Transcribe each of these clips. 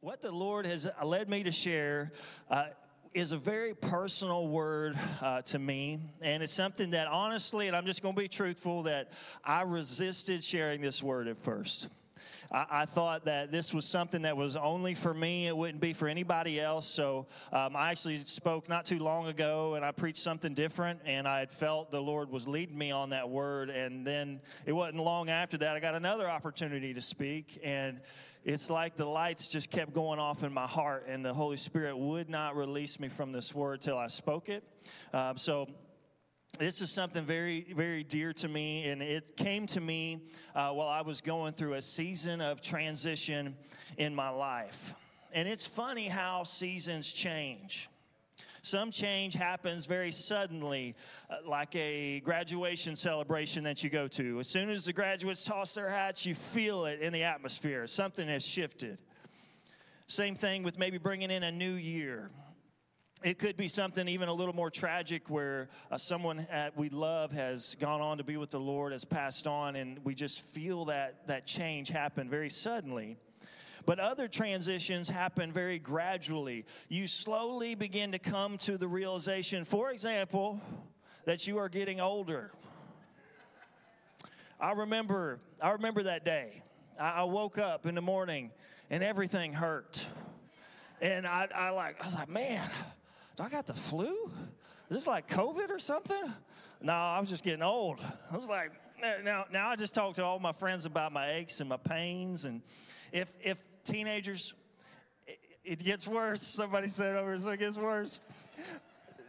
what the Lord has led me to share uh, is a very personal word uh, to me. And it's something that honestly, and I'm just going to be truthful, that I resisted sharing this word at first. I, I, thought that this was something that was only for me. It wouldn't be for anybody else. So um, I actually spoke not too long ago and I preached something different. And I had felt the Lord was leading me on that word. And then it wasn't long after that, I got another opportunity to speak. And it's like the lights just kept going off in my heart, and the Holy Spirit would not release me from this word till I spoke it. Um, so this is something very, very dear to me, and it came to me uh, while I was going through a season of transition in my life. And it's funny how seasons change. Some change happens very suddenly, uh, like a graduation celebration that you go to. As soon as the graduates toss their hats, you feel it in the atmosphere. Something has shifted. Same thing with maybe bringing in a new year it could be something even a little more tragic where uh, someone that we love has gone on to be with the Lord, has passed on, and we just feel that, that change happen very suddenly. But other transitions happen very gradually. You slowly begin to come to the realization, for example, that you are getting older. I remember, I remember that day. I, woke up in the morning and everything hurt. And I, I like, I was like, man, do I got the flu? Is this like COVID or something? No, I was just getting old. I was like, now, now I just talk to all my friends about my aches and my pains. And if, if teenagers, it, gets worse. Somebody said over, so it gets worse.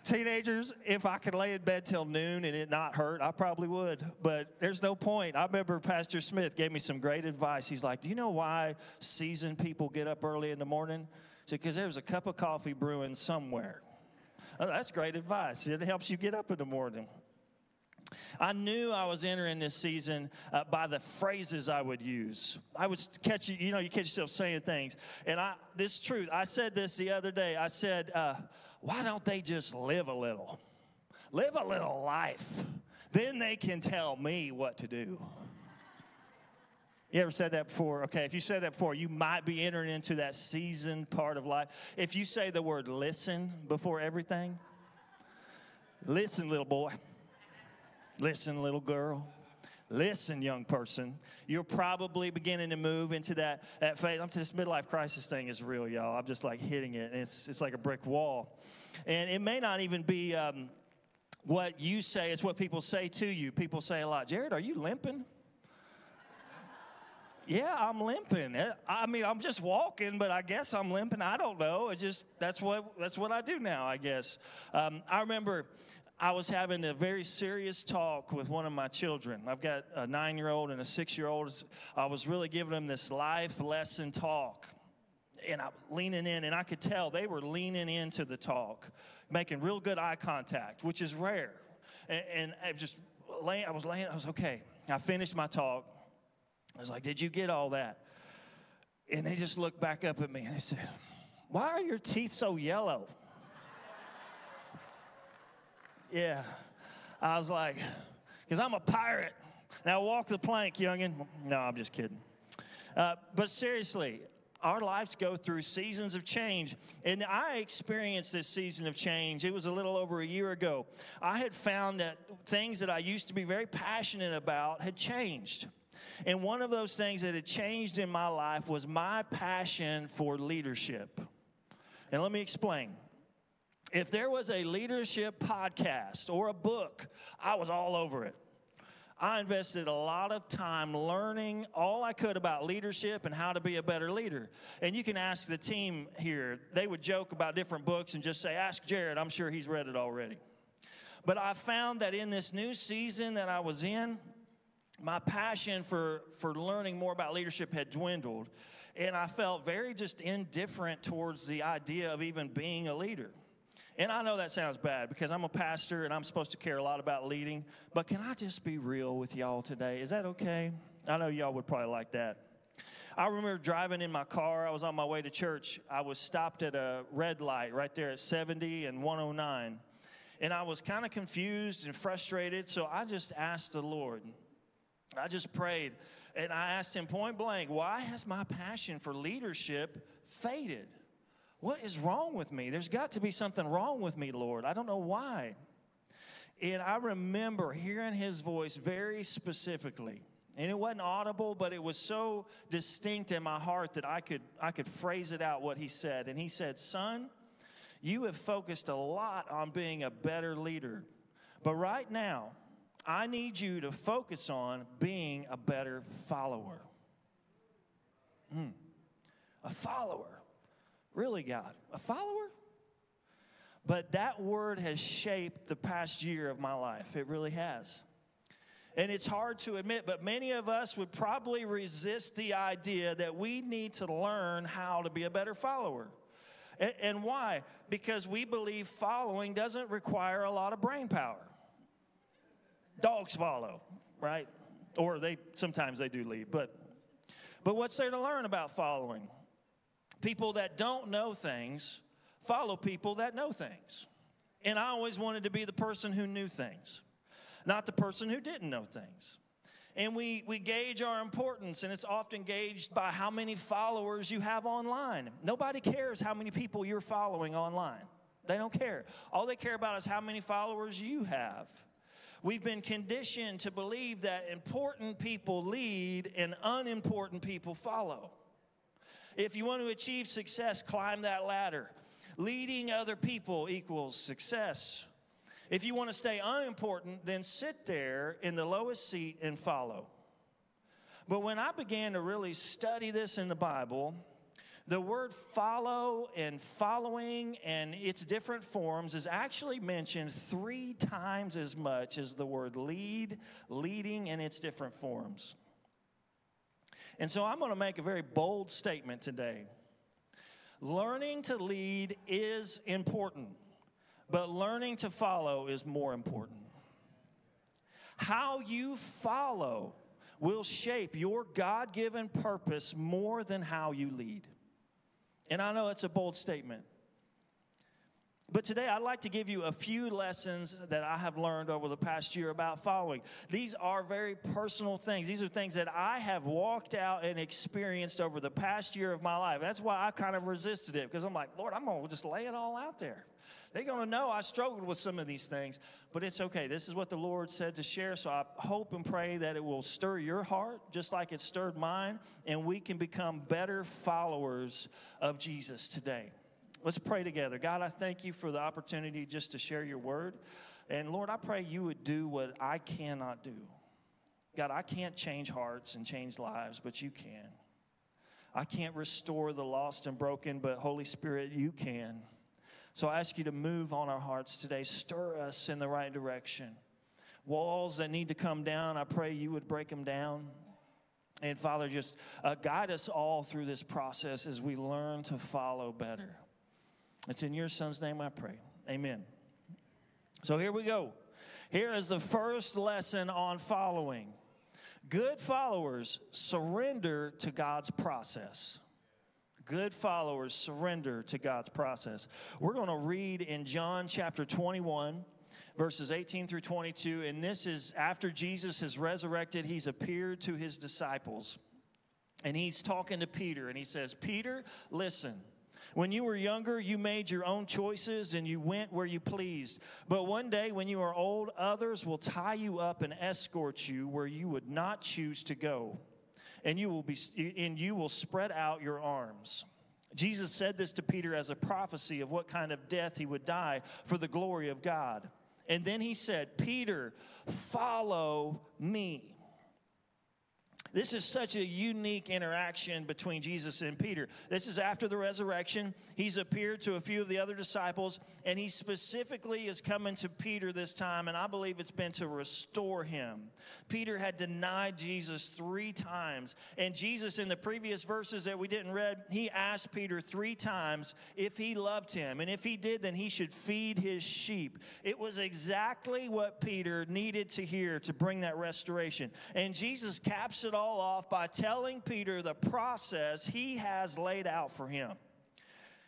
Teenagers, if I could lay in bed till noon and it not hurt, I probably would. But there's no point. I remember Pastor Smith gave me some great advice. He's like, Do you know why seasoned people get up early in the morning? Because there's a cup of coffee brewing somewhere. Oh, that's great advice. It helps you get up in the morning. I knew I was entering this season uh, by the phrases I would use. I would catch you, you know, you catch yourself saying things. And I, this truth, I said this the other day. I said, uh, why don't they just live a little? Live a little life. Then they can tell me what to do. You ever said that before? Okay, if you said that before, you might be entering into that season part of life. If you say the word listen before everything, listen, little boy. Listen, little girl. Listen, young person. You're probably beginning to move into that, that phase. I'm this midlife crisis thing is real, y'all. I'm just like hitting it. It's, it's like a brick wall. And it may not even be um, what you say, it's what people say to you. People say a lot, Jared, are you limping? yeah, I'm limping. Eh, I mean, I'm just walking, but I guess I'm limping. I don't know. It just that's what that's what I do now. I guess. Um, I remember I was having a very serious talk with one of my children. I've got a nine-year-old and a six-year-old. I was really giving them this life lesson talk, and I'm leaning in, and I could tell they were leaning into the talk, making real good eye contact, which is rare. And, and I just laying. I was laying. I was okay. I finished my talk I was like, Did you get all that? And they just looked back up at me and they said, Why are your teeth so yellow? Yeah. I was like, Because I'm a pirate. Now walk the plank, youngin. No, I'm just kidding. Uh, but seriously, our lives go through seasons of change. And I experienced this season of change. It was a little over a year ago. I had found that things that I used to be very passionate about had changed. And one of those things that had changed in my life was my passion for leadership. And let me explain. If there was a leadership podcast or a book, I was all over it. I invested a lot of time learning all I could about leadership and how to be a better leader. And you can ask the team here, they would joke about different books and just say, Ask Jared, I'm sure he's read it already. But I found that in this new season that I was in, my passion for, for learning more about leadership had dwindled. And I felt very just indifferent towards the idea of even being a leader. And I know that sounds bad because I'm a pastor and I'm supposed to care a lot about leading. But can I just be real with y'all today? Is that okay? I know y'all would probably like that. I remember driving in my car. I was on my way to church. I was stopped at a red light right there at 70 and 109. And I was kind of confused and frustrated. So I just asked the Lord, I just prayed, And I asked him point blank, why has my passion for leadership faded? What is wrong with me? There's got to be something wrong with me, Lord. I don't know why. And I remember hearing his voice very specifically. And it wasn't audible, but it was so distinct in my heart that I could, I could phrase it out what he said. And he said, Son, you have focused a lot on being a better leader. But right now, I need you to focus on being a better follower. Hmm. A follower. Really, God? A follower? But that word has shaped the past year of my life. It really has. And it's hard to admit, but many of us would probably resist the idea that we need to learn how to be a better follower. And, and why? Because we believe following doesn't require a lot of brain power. Dogs follow, right? Or they sometimes they do lead, but but what's there to learn about following? People that don't know things follow people that know things. And I always wanted to be the person who knew things not the person who didn't know things. And we, we gauge our importance, and it's often gauged by how many followers you have online. Nobody cares how many people you're following online. They don't care. All they care about is how many followers you have. We've been conditioned to believe that important people lead and unimportant people follow. If you want to achieve success, climb that ladder. Leading other people equals success. If you want to stay unimportant, then sit there in the lowest seat and follow. But when I began to really study this in the Bible, the word follow and following and its different forms is actually mentioned three times as much as the word lead, leading, and its different forms. And so I'm going to make a very bold statement today. Learning to lead is important but learning to follow is more important. How you follow will shape your God given purpose more than how you lead. And I know it's a bold statement. But today, I'd like to give you a few lessons that I have learned over the past year about following. These are very personal things. These are things that I have walked out and experienced over the past year of my life. That's why I kind of resisted it because I'm like, Lord, I'm going to just lay it all out there. They're going to know I struggled with some of these things, but it's okay. This is what the Lord said to share. So I hope and pray that it will stir your heart just like it stirred mine, and we can become better followers of Jesus today. Let's pray together. God, I thank you for the opportunity just to share your word. And Lord, I pray you would do what I cannot do. God, I can't change hearts and change lives, but you can. I can't restore the lost and broken, but Holy Spirit, you can. So I ask you to move on our hearts today, stir us in the right direction. Walls that need to come down, I pray you would break them down. And Father, just uh, guide us all through this process as we learn to follow better. It's in your son's name I pray. Amen. So here we go. Here is the first lesson on following. Good followers surrender to God's process good followers surrender to God's process. We're going to read in John chapter 21 verses 18 through 22. And this is after Jesus has resurrected, he's appeared to his disciples. And he's talking to Peter, and he says, Peter, listen. When you were younger, you made your own choices and you went where you pleased. But one day, when you are old, others will tie you up and escort you where you would not choose to go and you will be and you will spread out your arms. Jesus said this to Peter as a prophecy of what kind of death he would die for the glory of God. And then he said, Peter, follow me. This is such a unique interaction between Jesus and Peter. This is after the resurrection. He's appeared to a few of the other disciples, and he specifically is coming to Peter this time, and I believe it's been to restore him. Peter had denied Jesus three times, and Jesus, in the previous verses that we didn't read, he asked Peter three times if he loved him, and if he did, then he should feed his sheep. It was exactly what Peter needed to hear to bring that restoration. And Jesus caps it all off by telling Peter the process he has laid out for him.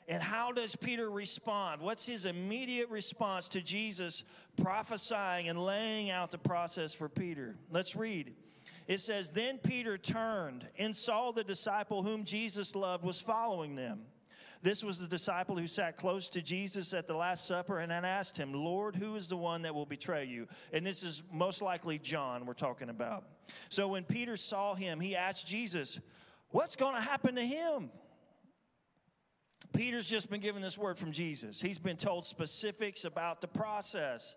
And how does Peter respond? What's his immediate response to Jesus prophesying and laying out the process for Peter? Let's read. It says, Then Peter turned and saw the disciple whom Jesus loved was following them. This was the disciple who sat close to Jesus at the Last Supper and then asked him, Lord, who is the one that will betray you? And this is most likely John we're talking about. So when Peter saw him, he asked Jesus, What's going to happen to him? Peter's just been given this word from Jesus. He's been told specifics about the process,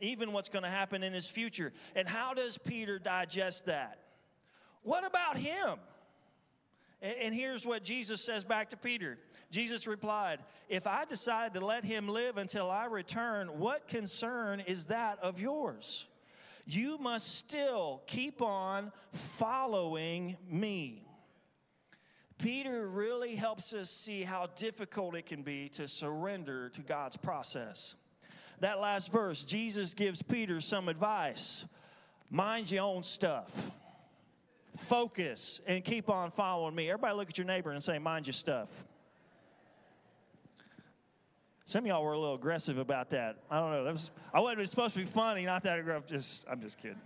even what's going to happen in his future. And how does Peter digest that? What about him? And here's what Jesus says back to Peter Jesus replied, If I decide to let him live until I return, what concern is that of yours? You must still keep on following me. Peter really helps us see how difficult it can be to surrender to God's process. That last verse, Jesus gives Peter some advice mind your own stuff focus and keep on following me. Everybody look at your neighbor and say, mind your stuff. Some of y'all were a little aggressive about that. I don't know. That was I wasn't supposed to be funny, not that aggressive. Just I'm just kidding.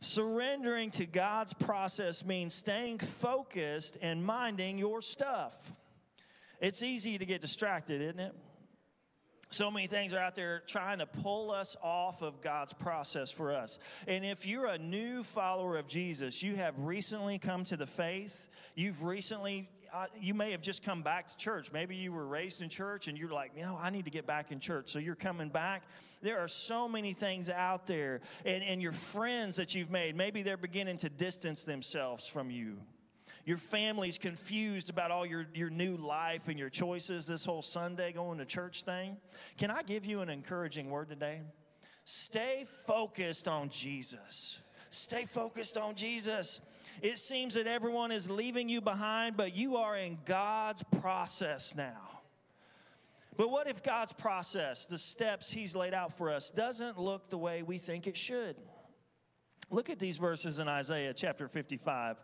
Surrendering to God's process means staying focused and minding your stuff. It's easy to get distracted, isn't it? So many things are out there trying to pull us off of God's process for us. And if you're a new follower of Jesus, you have recently come to the faith, you've recently uh, you may have just come back to church. Maybe you were raised in church and you're like, you know, I need to get back in church. So you're coming back. There are so many things out there. And, and your friends that you've made, maybe they're beginning to distance themselves from you your family's confused about all your, your new life and your choices this whole Sunday going to church thing, can I give you an encouraging word today? Stay focused on Jesus. Stay focused on Jesus. It seems that everyone is leaving you behind, but you are in God's process now. But what if God's process, the steps He's laid out for us, doesn't look the way we think it should? Look at these verses in Isaiah chapter 55.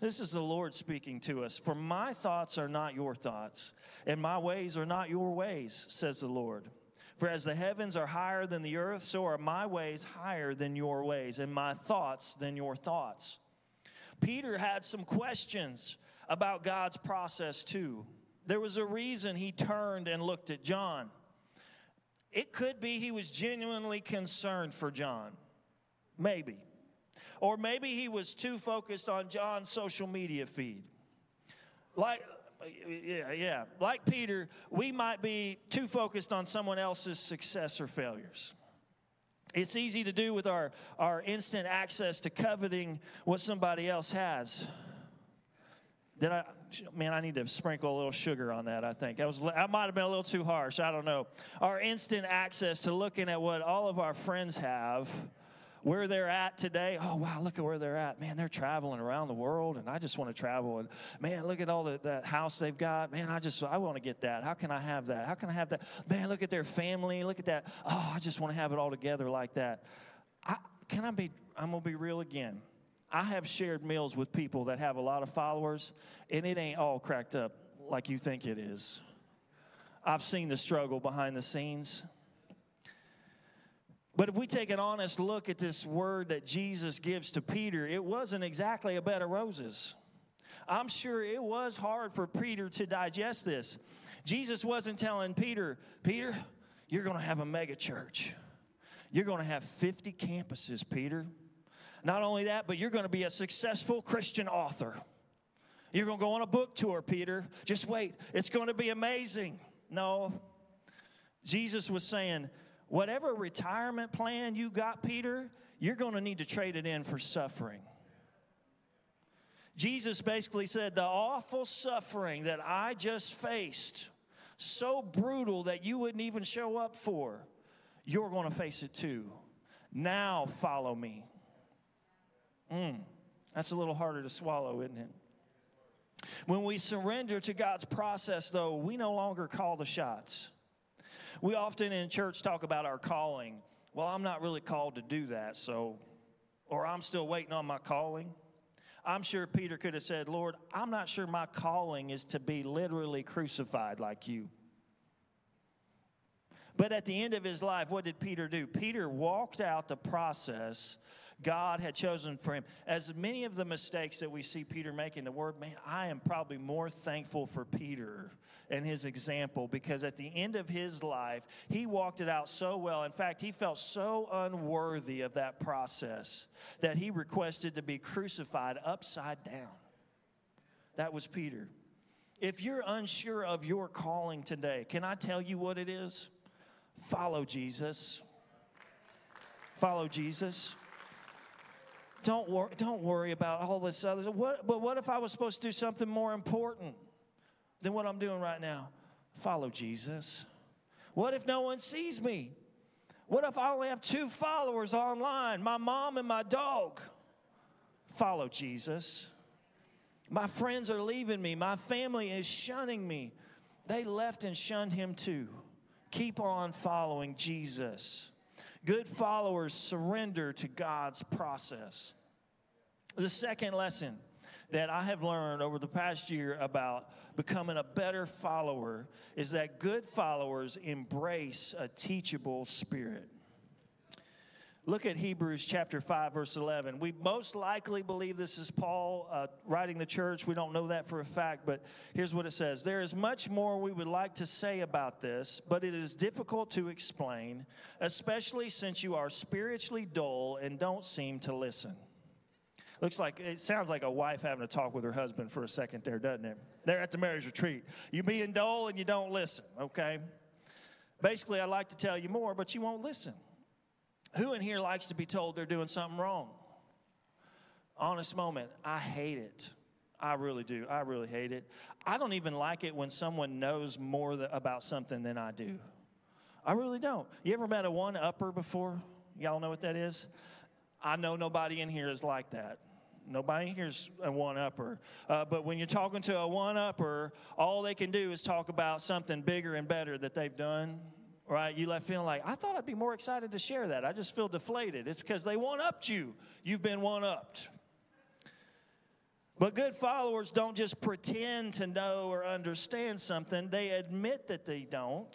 This is the Lord speaking to us. For my thoughts are not your thoughts, and my ways are not your ways, says the Lord. For as the heavens are higher than the earth, so are my ways higher than your ways, and my thoughts than your thoughts. Peter had some questions about God's process too. There was a reason he turned and looked at John. It could be he was genuinely concerned for John. Maybe. Or maybe he was too focused on John's social media feed. Like, yeah, yeah. Like Peter, we might be too focused on someone else's success or failures. It's easy to do with our, our instant access to coveting what somebody else has. Did I, man, I need to sprinkle a little sugar on that, I think. I, was, I might have been a little too harsh. I don't know. Our instant access to looking at what all of our friends have where they're at today. Oh, wow, look at where they're at. Man, they're traveling around the world, and I just want to travel. And man, look at all the, that house they've got. Man, I just, I want to get that. How can I have that? How can I have that? Man, look at their family. Look at that. Oh, I just want to have it all together like that. I, can I be, I'm going to be real again. I have shared meals with people that have a lot of followers, and it ain't all cracked up like you think it is. I've seen the struggle behind the scenes. But if we take an honest look at this word that Jesus gives to Peter, it wasn't exactly a bed of roses. I'm sure it was hard for Peter to digest this. Jesus wasn't telling Peter, Peter, you're going to have a mega church. You're going to have 50 campuses, Peter. Not only that, but you're going to be a successful Christian author. You're going to go on a book tour, Peter. Just wait, it's going to be amazing. No. Jesus was saying, whatever retirement plan you got, Peter, you're going to need to trade it in for suffering. Jesus basically said, The awful suffering that I just faced, so brutal that you wouldn't even show up for, you're going to face it too. Now follow me. Mm, that's a little harder to swallow, isn't it? When we surrender to God's process, though, we no longer call the shots. We often in church talk about our calling. Well, I'm not really called to do that, so, or I'm still waiting on my calling. I'm sure Peter could have said, Lord, I'm not sure my calling is to be literally crucified like you. But at the end of his life, what did Peter do? Peter walked out the process God had chosen for him. As many of the mistakes that we see Peter making, the word, man, I am probably more thankful for Peter and his example because at the end of his life, he walked it out so well. In fact, he felt so unworthy of that process that he requested to be crucified upside down. That was Peter. If you're unsure of your calling today, can I tell you what it is? Follow Jesus. Follow Jesus. Don't, wor- don't worry about all this other. What, but what if I was supposed to do something more important than what I'm doing right now? Follow Jesus. What if no one sees me? What if I only have two followers online, my mom and my dog? Follow Jesus. My friends are leaving me. My family is shunning me. They left and shunned him too. Keep on following Jesus. Good followers surrender to God's process. The second lesson that I have learned over the past year about becoming a better follower is that good followers embrace a teachable spirit. Look at Hebrews chapter 5, verse 11. We most likely believe this is Paul uh, writing the church. We don't know that for a fact, but here's what it says There is much more we would like to say about this, but it is difficult to explain, especially since you are spiritually dull and don't seem to listen. Looks like it sounds like a wife having a talk with her husband for a second there, doesn't it? They're at the marriage retreat. You being dull and you don't listen, okay? Basically, I'd like to tell you more, but you won't listen. Who in here likes to be told they're doing something wrong? Honest moment, I hate it. I really do. I really hate it. I don't even like it when someone knows more th- about something than I do. I really don't. You ever met a one upper before? Y'all know what that is? I know nobody in here is like that. Nobody here's a one upper. Uh, but when you're talking to a one upper, all they can do is talk about something bigger and better that they've done right? You left feeling like, I thought I'd be more excited to share that. I just feel deflated. It's because they one upped you. You've been one upped. But good followers don't just pretend to know or understand something, they admit that they don't.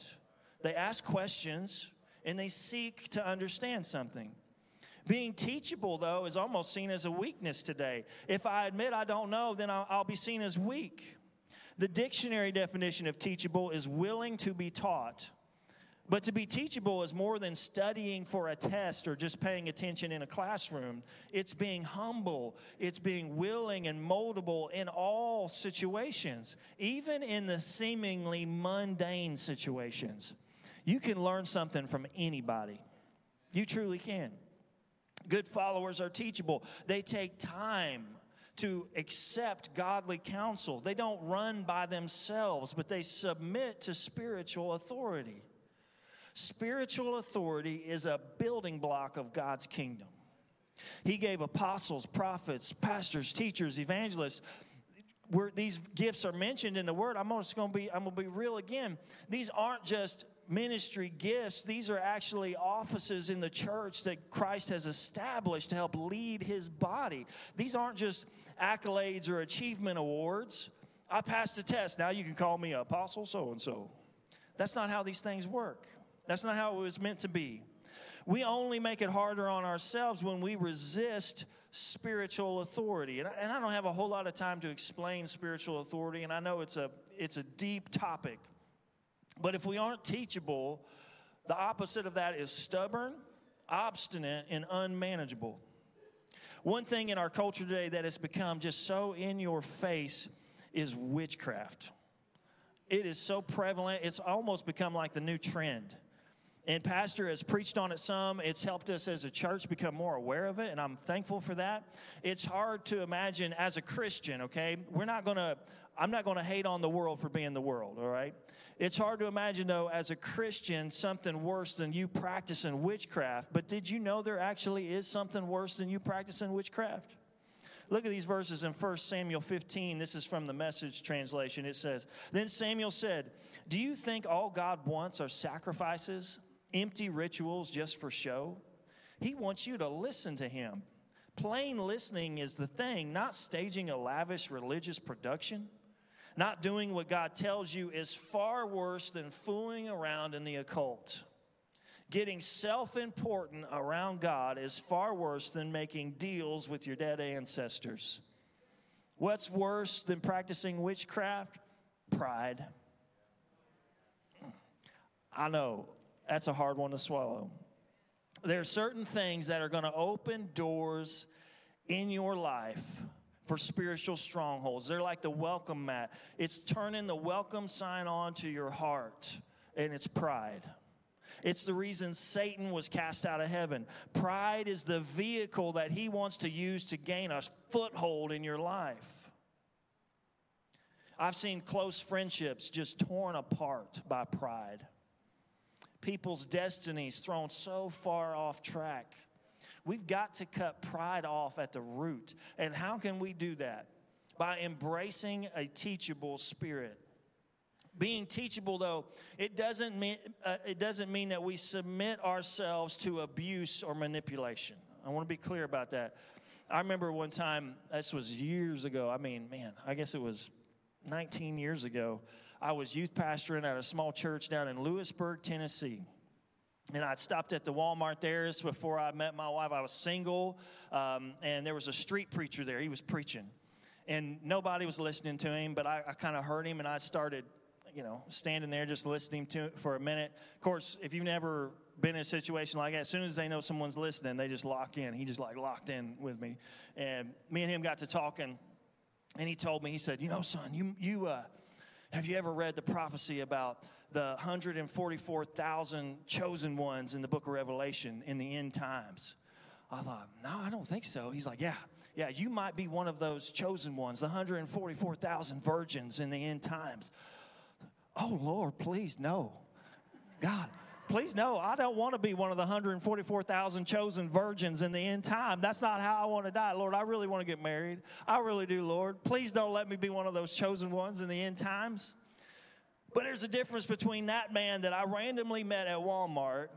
They ask questions and they seek to understand something. Being teachable, though, is almost seen as a weakness today. If I admit I don't know, then I'll, I'll be seen as weak. The dictionary definition of teachable is willing to be taught but to be teachable is more than studying for a test or just paying attention in a classroom. It's being humble, it's being willing and moldable in all situations, even in the seemingly mundane situations. You can learn something from anybody. You truly can. Good followers are teachable, they take time to accept godly counsel. They don't run by themselves, but they submit to spiritual authority. Spiritual authority is a building block of God's kingdom. He gave apostles, prophets, pastors, teachers, evangelists. Where these gifts are mentioned in the word, I'm just going to be I'm going to be real again. These aren't just ministry gifts. These are actually offices in the church that Christ has established to help lead his body. These aren't just accolades or achievement awards. I passed a test. Now you can call me apostle so and so. That's not how these things work. That's not how it was meant to be. We only make it harder on ourselves when we resist spiritual authority. And I, and I don't have a whole lot of time to explain spiritual authority, and I know it's a, it's a deep topic. But if we aren't teachable, the opposite of that is stubborn, obstinate, and unmanageable. One thing in our culture today that has become just so in your face is witchcraft. It is so prevalent, it's almost become like the new trend. And Pastor has preached on it some. It's helped us as a church become more aware of it, and I'm thankful for that. It's hard to imagine as a Christian, okay? We're not gonna, I'm not gonna hate on the world for being the world, all right? It's hard to imagine, though, as a Christian, something worse than you practicing witchcraft. But did you know there actually is something worse than you practicing witchcraft? Look at these verses in 1 Samuel 15. This is from the message translation. It says, Then Samuel said, Do you think all God wants are sacrifices? Empty rituals just for show. He wants you to listen to him. Plain listening is the thing, not staging a lavish religious production. Not doing what God tells you is far worse than fooling around in the occult. Getting self important around God is far worse than making deals with your dead ancestors. What's worse than practicing witchcraft? Pride. I know that's a hard one to swallow. There are certain things that are going to open doors in your life for spiritual strongholds. They're like the welcome mat, it's turning the welcome sign on to your heart, and it's pride. It's the reason Satan was cast out of heaven. Pride is the vehicle that he wants to use to gain a foothold in your life. I've seen close friendships just torn apart by pride. People's destinies thrown so far off track. We've got to cut pride off at the root. And how can we do that? By embracing a teachable spirit. Being teachable, though, it doesn't mean, uh, it doesn't mean that we submit ourselves to abuse or manipulation. I want to be clear about that. I remember one time, this was years ago. I mean, man, I guess it was 19 years ago. I was youth pastoring at a small church down in Lewisburg, Tennessee. And I'd stopped at the Walmart there. Before I met my wife. I was single, um, and there was a street preacher there. He was preaching, and nobody was listening to him. But I, I kind of heard him, and I started you know, standing there just listening to for a minute. Of course, if you've never been in a situation like that, as soon as they know someone's listening, they just lock in. He just like locked in with me. And me and him got to talking, and he told me, he said, You know, son, you, you, uh, have you ever read the prophecy about the 144,000 chosen ones in the book of Revelation in the end times? I thought, No, I don't think so. He's like, Yeah, yeah, you might be one of those chosen ones, the 144,000 virgins in the end times. Oh, Lord, please, no. God, please, no. I don't want to be one of the 144,000 chosen virgins in the end time. That's not how I want to die. Lord, I really want to get married. I really do, Lord. Please don't let me be one of those chosen ones in the end times. But there's a difference between that man that I randomly met at Walmart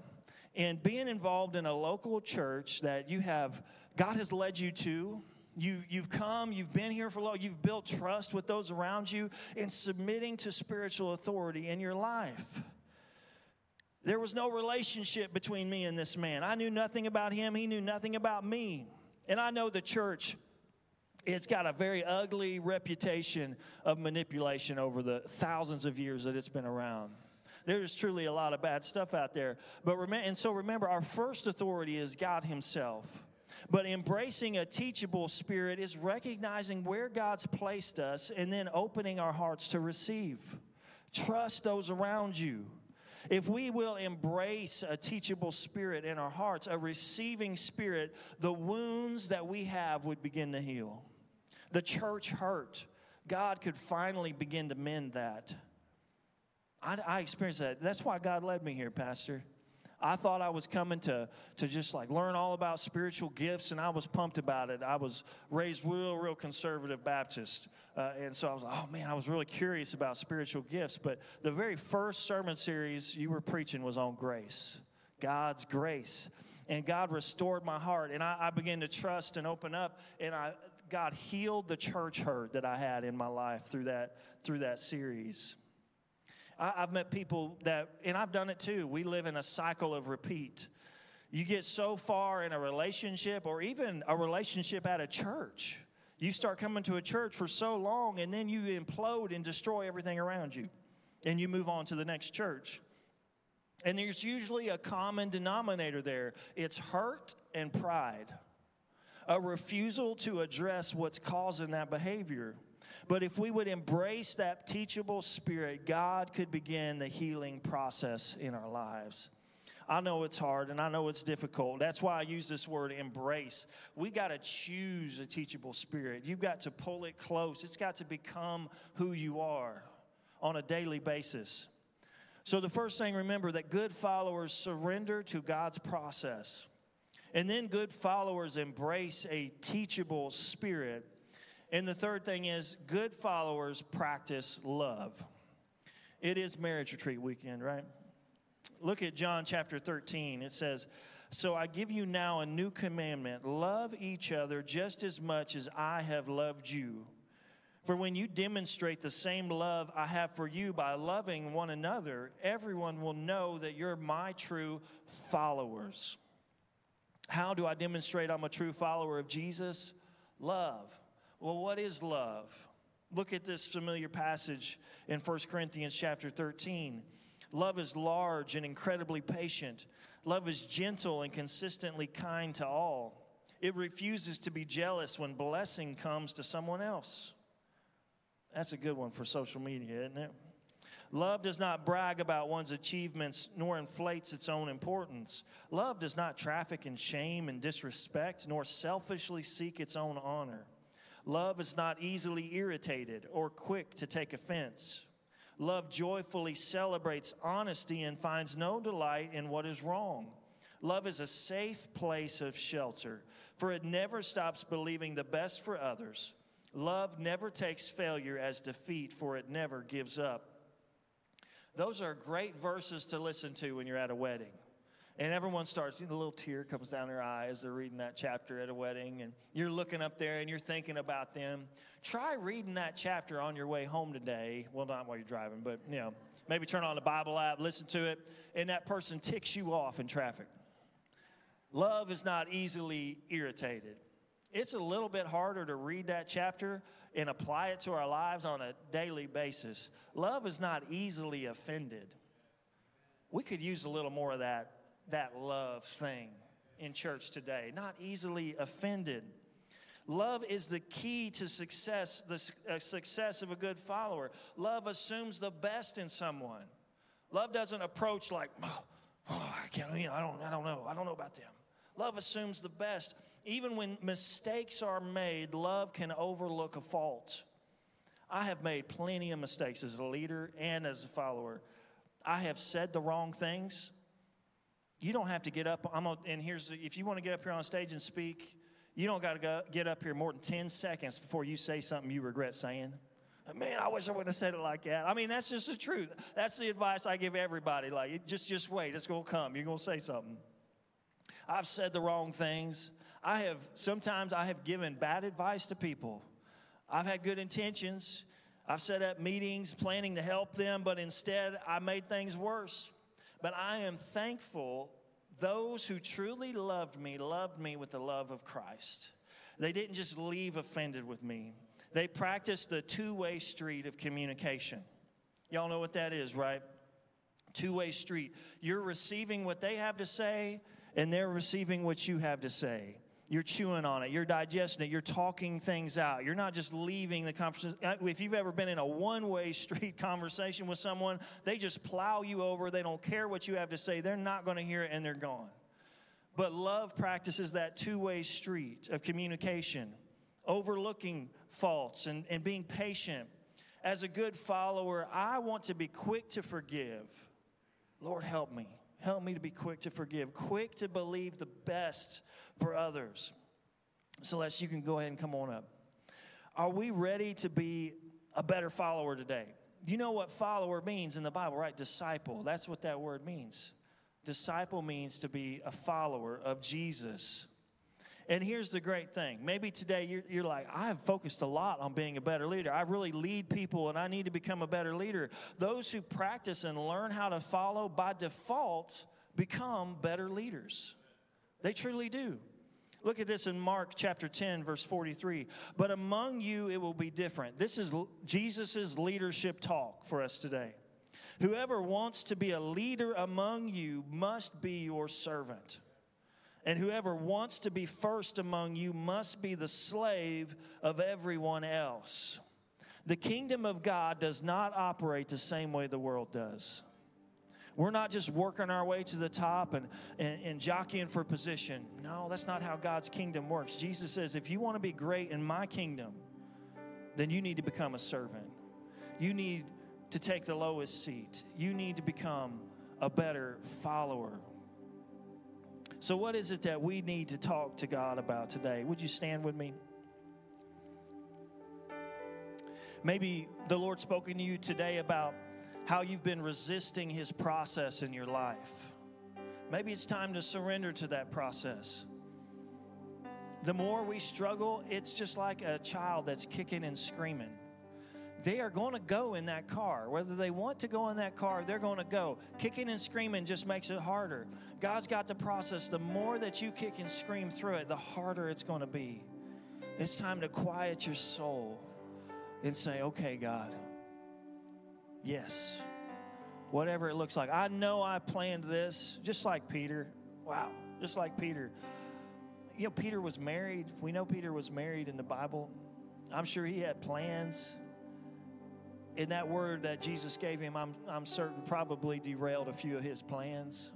and being involved in a local church that you have, God has led you to you, you've come, you've been here for a long, you've built trust with those around you in submitting to spiritual authority in your life. There was no relationship between me and this man. I knew nothing about him, he knew nothing about me. And I know the church it's got a very ugly reputation of manipulation over the thousands of years that it's been around. There's truly a lot of bad stuff out there. But remember, and so remember, our first authority is God Himself. But embracing a teachable spirit is recognizing where God's placed us and then opening our hearts to receive. Trust those around you. If we will embrace a teachable spirit in our hearts, a receiving spirit, the wounds that we have would begin to heal. The church hurt. God could finally begin to mend that. I, I experienced that. That's why God led me here, Pastor. I thought I was coming to, to just like learn all about spiritual gifts, and I was pumped about it. I was raised real, real conservative Baptist. Uh, and so I was like, oh man, I was really curious about spiritual gifts. But the very first sermon series you were preaching was on grace God's grace. And God restored my heart, and I, I began to trust and open up, and I, God healed the church hurt that I had in my life through that, through that series. I, have met people that, and I've done it too. We live in a cycle of repeat. You get so far in a relationship or even a relationship at a church. You start coming to a church for so long and then you implode and destroy everything around you. And you move on to the next church. And there's usually a common denominator there it's hurt and pride, a refusal to address what's causing that behavior. But if we would embrace that teachable spirit, God could begin the healing process in our lives. I know it's hard and I know it's difficult. That's why I use this word embrace. We got to choose a teachable spirit. You've got to pull it close, it's got to become who you are on a daily basis. So, the first thing, remember that good followers surrender to God's process. And then good followers embrace a teachable spirit and the third thing is good followers practice love. It is marriage retreat weekend, right? Look at John chapter 13. It says, So I give you now a new commandment love each other just as much as I have loved you. For when you demonstrate the same love I have for you by loving one another, everyone will know that you're my true followers. How do I demonstrate I'm a true follower of Jesus? Love. Well, what is love? Look at this familiar passage in 1 Corinthians chapter 13. Love is large and incredibly patient. Love is gentle and consistently kind to all. It refuses to be jealous when blessing comes to someone else. That's a good one for social media, isn't it? Love does not brag about one's achievements nor inflates its own importance. Love does not traffic in shame and disrespect nor selfishly seek its own honor. Love is not easily irritated or quick to take offense. Love joyfully celebrates honesty and finds no delight in what is wrong. Love is a safe place of shelter, for it never stops believing the best for others. Love never takes failure as defeat, for it never gives up. Those are great verses to listen to when you're at a wedding. And everyone starts, a little tear comes down their eyes. they're reading that chapter at a wedding, and you're looking up there and you're thinking about them. Try reading that chapter on your way home today. Well, not while you're driving, but you know, maybe turn on the Bible app, listen to it, and that person ticks you off in traffic. Love is not easily irritated. It's a little bit harder to read that chapter and apply it to our lives on a daily basis. Love is not easily offended. We could use a little more of that that love thing in church today, not easily offended. Love is the key to success, the uh, success of a good follower. Love assumes the best in someone. Love doesn't approach like, oh, oh, I can't, you know, I don't, I don't know, I don't know about them. Love assumes the best. Even when mistakes are made, love can overlook a fault. I have made plenty of mistakes as a leader and as a follower. I have said the wrong things. You don't have to get up. I'm a, and here's if you want to get up here on stage and speak, you don't got to get up here more than 10 seconds before you say something you regret saying. Man, I wish I wouldn't have said it like that. I mean, that's just the truth. That's the advice I give everybody. Like, just, just wait. It's to come. You're to say something. I've said the wrong things. I have, sometimes I have given bad advice to people. I've had good intentions. I've set up meetings planning to help them, but instead I made things worse. But I am thankful those who truly loved me loved me with the love of Christ. They didn't just leave offended with me, they practiced the two way street of communication. Y'all know what that is, right? Two way street. You're receiving what they have to say, and they're receiving what you have to say. You're chewing on it, you're digesting it, you're talking things out. You're not just leaving the conversation. Uh, if you've ever been in a one way street conversation with someone, they just plow you over. They don't care what you have to say, they're not going to hear it and they're gone. But love practices that two way street of communication, overlooking faults and, and being patient. As a good follower, I want to be quick to forgive. Lord, help me. Help me to be quick to forgive, quick to believe the best for others. Celeste, you can go ahead and come on up. Are we ready to be a better follower today? You know what follower means in the Bible, right? Disciple. That's what that word means. Disciple means to be a follower of Jesus. And here's the great thing. Maybe today you're, you're, like, I have focused a lot on being a better leader. I really lead people and I need to become a better leader. Those who practice and learn how to follow by default become better leaders. They truly do. Look at this in Mark chapter 10, verse 43. But among you it will be different. This is Jesus' leadership talk for us today. Whoever wants to be a leader among you must be your servant. And whoever wants to be first among you must be the slave of everyone else. The kingdom of God does not operate the same way the world does. We're not just working our way to the top and, and, and jockeying for position. No, that's not how God's kingdom works. Jesus says, if you want to be great in my kingdom, then you need to become a servant. You need to take the lowest seat. You need to become a better follower. So, what is it that we need to talk to God about today? Would you stand with me? Maybe the Lord spoken to you today about how you've been resisting His process in your life. Maybe it's time to surrender to that process. The more we struggle, it's just like a child that's kicking and screaming. they are going to go in that car. Whether they want to go in that car, they're going to go. Kicking and screaming just makes it harder. God's got the process. The more that you kick and scream through it, the harder it's going to be. It's time to quiet your soul and say, okay, God, yes, whatever it looks like. I know I planned this, just like Peter. Wow, just like Peter. You know, Peter was married. We know Peter was married in the Bible. I'm sure he had plans. In that word that Jesus gave him, I'm, I'm certain probably derailed a few of his plans.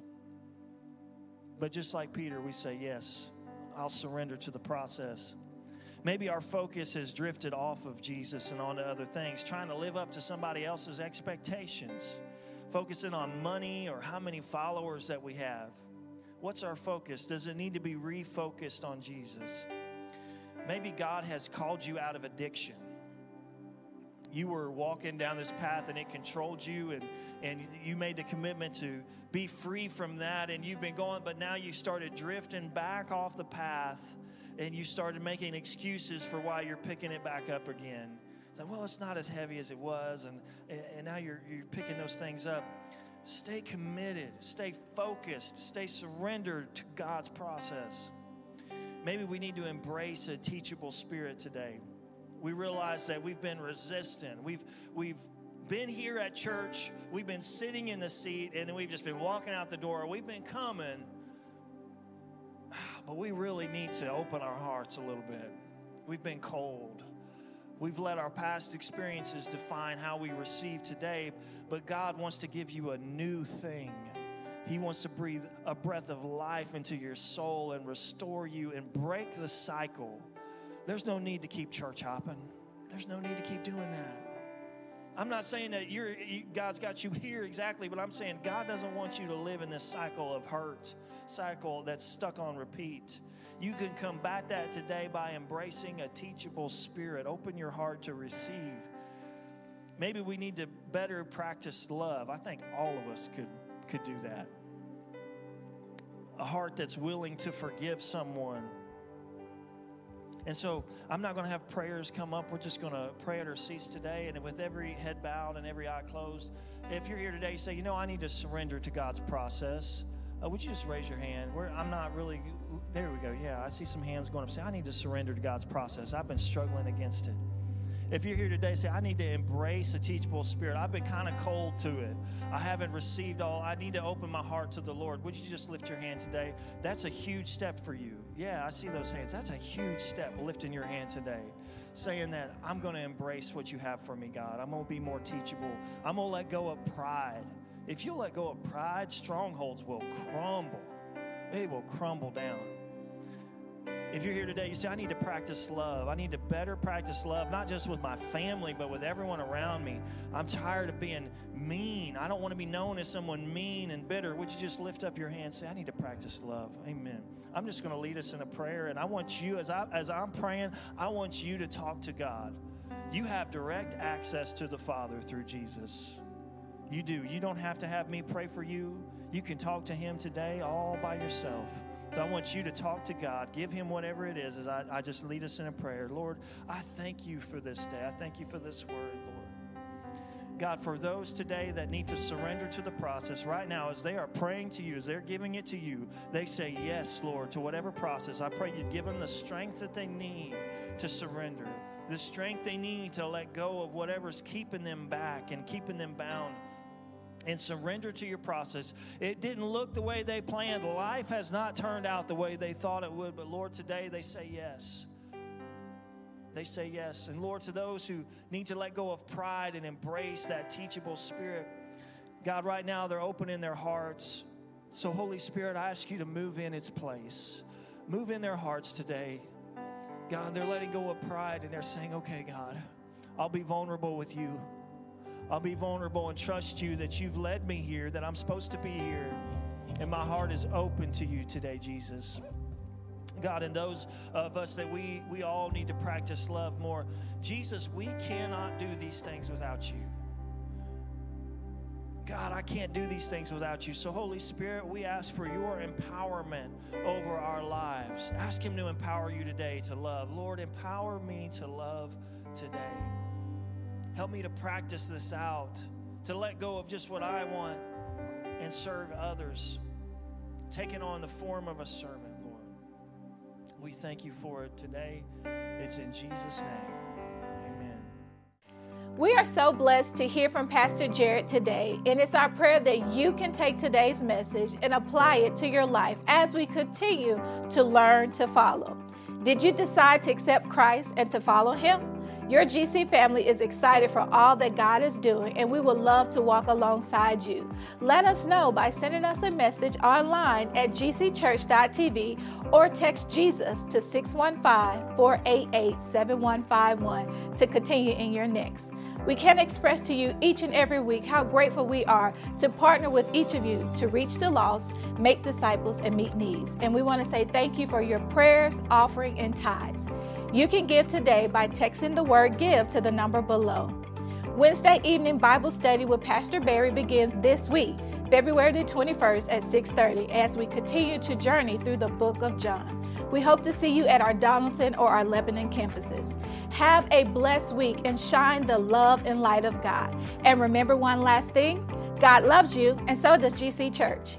But just like Peter, we say, Yes, I'll surrender to the process. Maybe our focus has drifted off of Jesus and onto other things, trying to live up to somebody else's expectations, focusing on money or how many followers that we have. What's our focus? Does it need to be refocused on Jesus? Maybe God has called you out of addiction. You were walking down this path and it controlled you, and, and you made the commitment to be free from that, and you've been going, but now you started drifting back off the path and you started making excuses for why you're picking it back up again. It's like, well, it's not as heavy as it was, and, and now you're, you're picking those things up. Stay committed, stay focused, stay surrendered to God's process. Maybe we need to embrace a teachable spirit today. We realize that we've been resistant. We've we've been here at church, we've been sitting in the seat, and we've just been walking out the door. We've been coming, but we really need to open our hearts a little bit. We've been cold. We've let our past experiences define how we receive today, but God wants to give you a new thing. He wants to breathe a breath of life into your soul and restore you and break the cycle. There's no need to keep church hopping. There's no need to keep doing that. I'm not saying that you're, you, God's got you here exactly, but I'm saying God doesn't want you to live in this cycle of hurt, cycle that's stuck on repeat. You can combat that today by embracing a teachable spirit. Open your heart to receive. Maybe we need to better practice love. I think all of us could, could do that a heart that's willing to forgive someone. And so I'm not going to have prayers come up. We're just going to pray at our seats today. And with every head bowed and every eye closed, if you're here today, say, you know, I need to surrender to God's process. Uh, would you just raise your hand? We're, I'm not really, there we go. Yeah, I see some hands going up. Say, I need to surrender to God's process. I've been struggling against it. If you're here today, say, I need to embrace a teachable spirit. I've been kind of cold to it. I haven't received all. I need to open my heart to the Lord. Would you just lift your hand today? That's a huge step for you. Yeah, I see those hands. That's a huge step, lifting your hand today. Saying that I'm going to embrace what you have for me, God. I'm going to be more teachable. I'm going to let go of pride. If you let go of pride, strongholds will crumble. They will crumble down. If you're here today, you say, I need to practice love. I need to better practice love, not just with my family, but with everyone around me. I'm tired of being mean. I don't want to be known as someone mean and bitter. Would you just lift up your hand and say, I need to practice love? Amen. I'm just going to lead us in a prayer, and I want you, as, I, as I'm praying, I want you to talk to God. You have direct access to the Father through Jesus. You do. You don't have to have me pray for you. You can talk to Him today all by yourself. So I want you to talk to God. Give Him whatever it is as I, I just lead us in a prayer. Lord, I thank you for this day. I thank you for this word, Lord. God, for those today that need to surrender to the process right now, as they are praying to you, as they're giving it to you, they say yes, Lord, to whatever process. I pray you'd give them the strength that they need to surrender, the strength they need to let go of whatever's keeping them back and keeping them bound and surrender to your process. It didn't look the way they planned. Life has not turned out the way they thought it would, but Lord, today they say yes. They say yes. And Lord, to those who need to let go of pride and embrace that teachable spirit, God, right now they're opening their hearts. So, Holy Spirit, I ask you to move in its place. Move in their hearts today. God, they're letting go of pride and they're saying, okay, God, I'll be vulnerable with you. I'll be vulnerable and trust you that you've led me here, that I'm supposed to be here. And my heart is open to you today, Jesus. God, and those of us that we, we all need to practice love more. Jesus, we cannot do these things without you. God, I can't do these things without you. So, Holy Spirit, we ask for your empowerment over our lives. Ask Him to empower you today to love. Lord, empower me to love today. Help me to practice this out, to let go of just what I want and serve others, taking on the form of a servant, Lord. We thank you for it today. It's in Jesus' name. Amen. We are so blessed to hear from Pastor Jared today, and it's our prayer that you can take today's message and apply it to your life as we continue to learn to follow. Did you decide to accept Christ and to follow Him? Your GC family is excited for all that God is doing, and we would love to walk alongside you. Let us know by sending us a message online at gcchurch.tv or text Jesus to 615 488 7151 to continue in your next. We can't express to you each and every week how grateful we are to partner with each of you to reach the lost, make disciples, and meet needs. And we want to say thank you for your prayers, offering, and tithes. You can give today by texting the word give to the number below. Wednesday evening Bible study with Pastor Barry begins this week, February the 21st at 6:30 as we continue to journey through the book of John. We hope to see you at our Donelson or our Lebanon campuses. Have a blessed week and shine the love and light of God. And remember one last thing, God loves you and so does GC Church.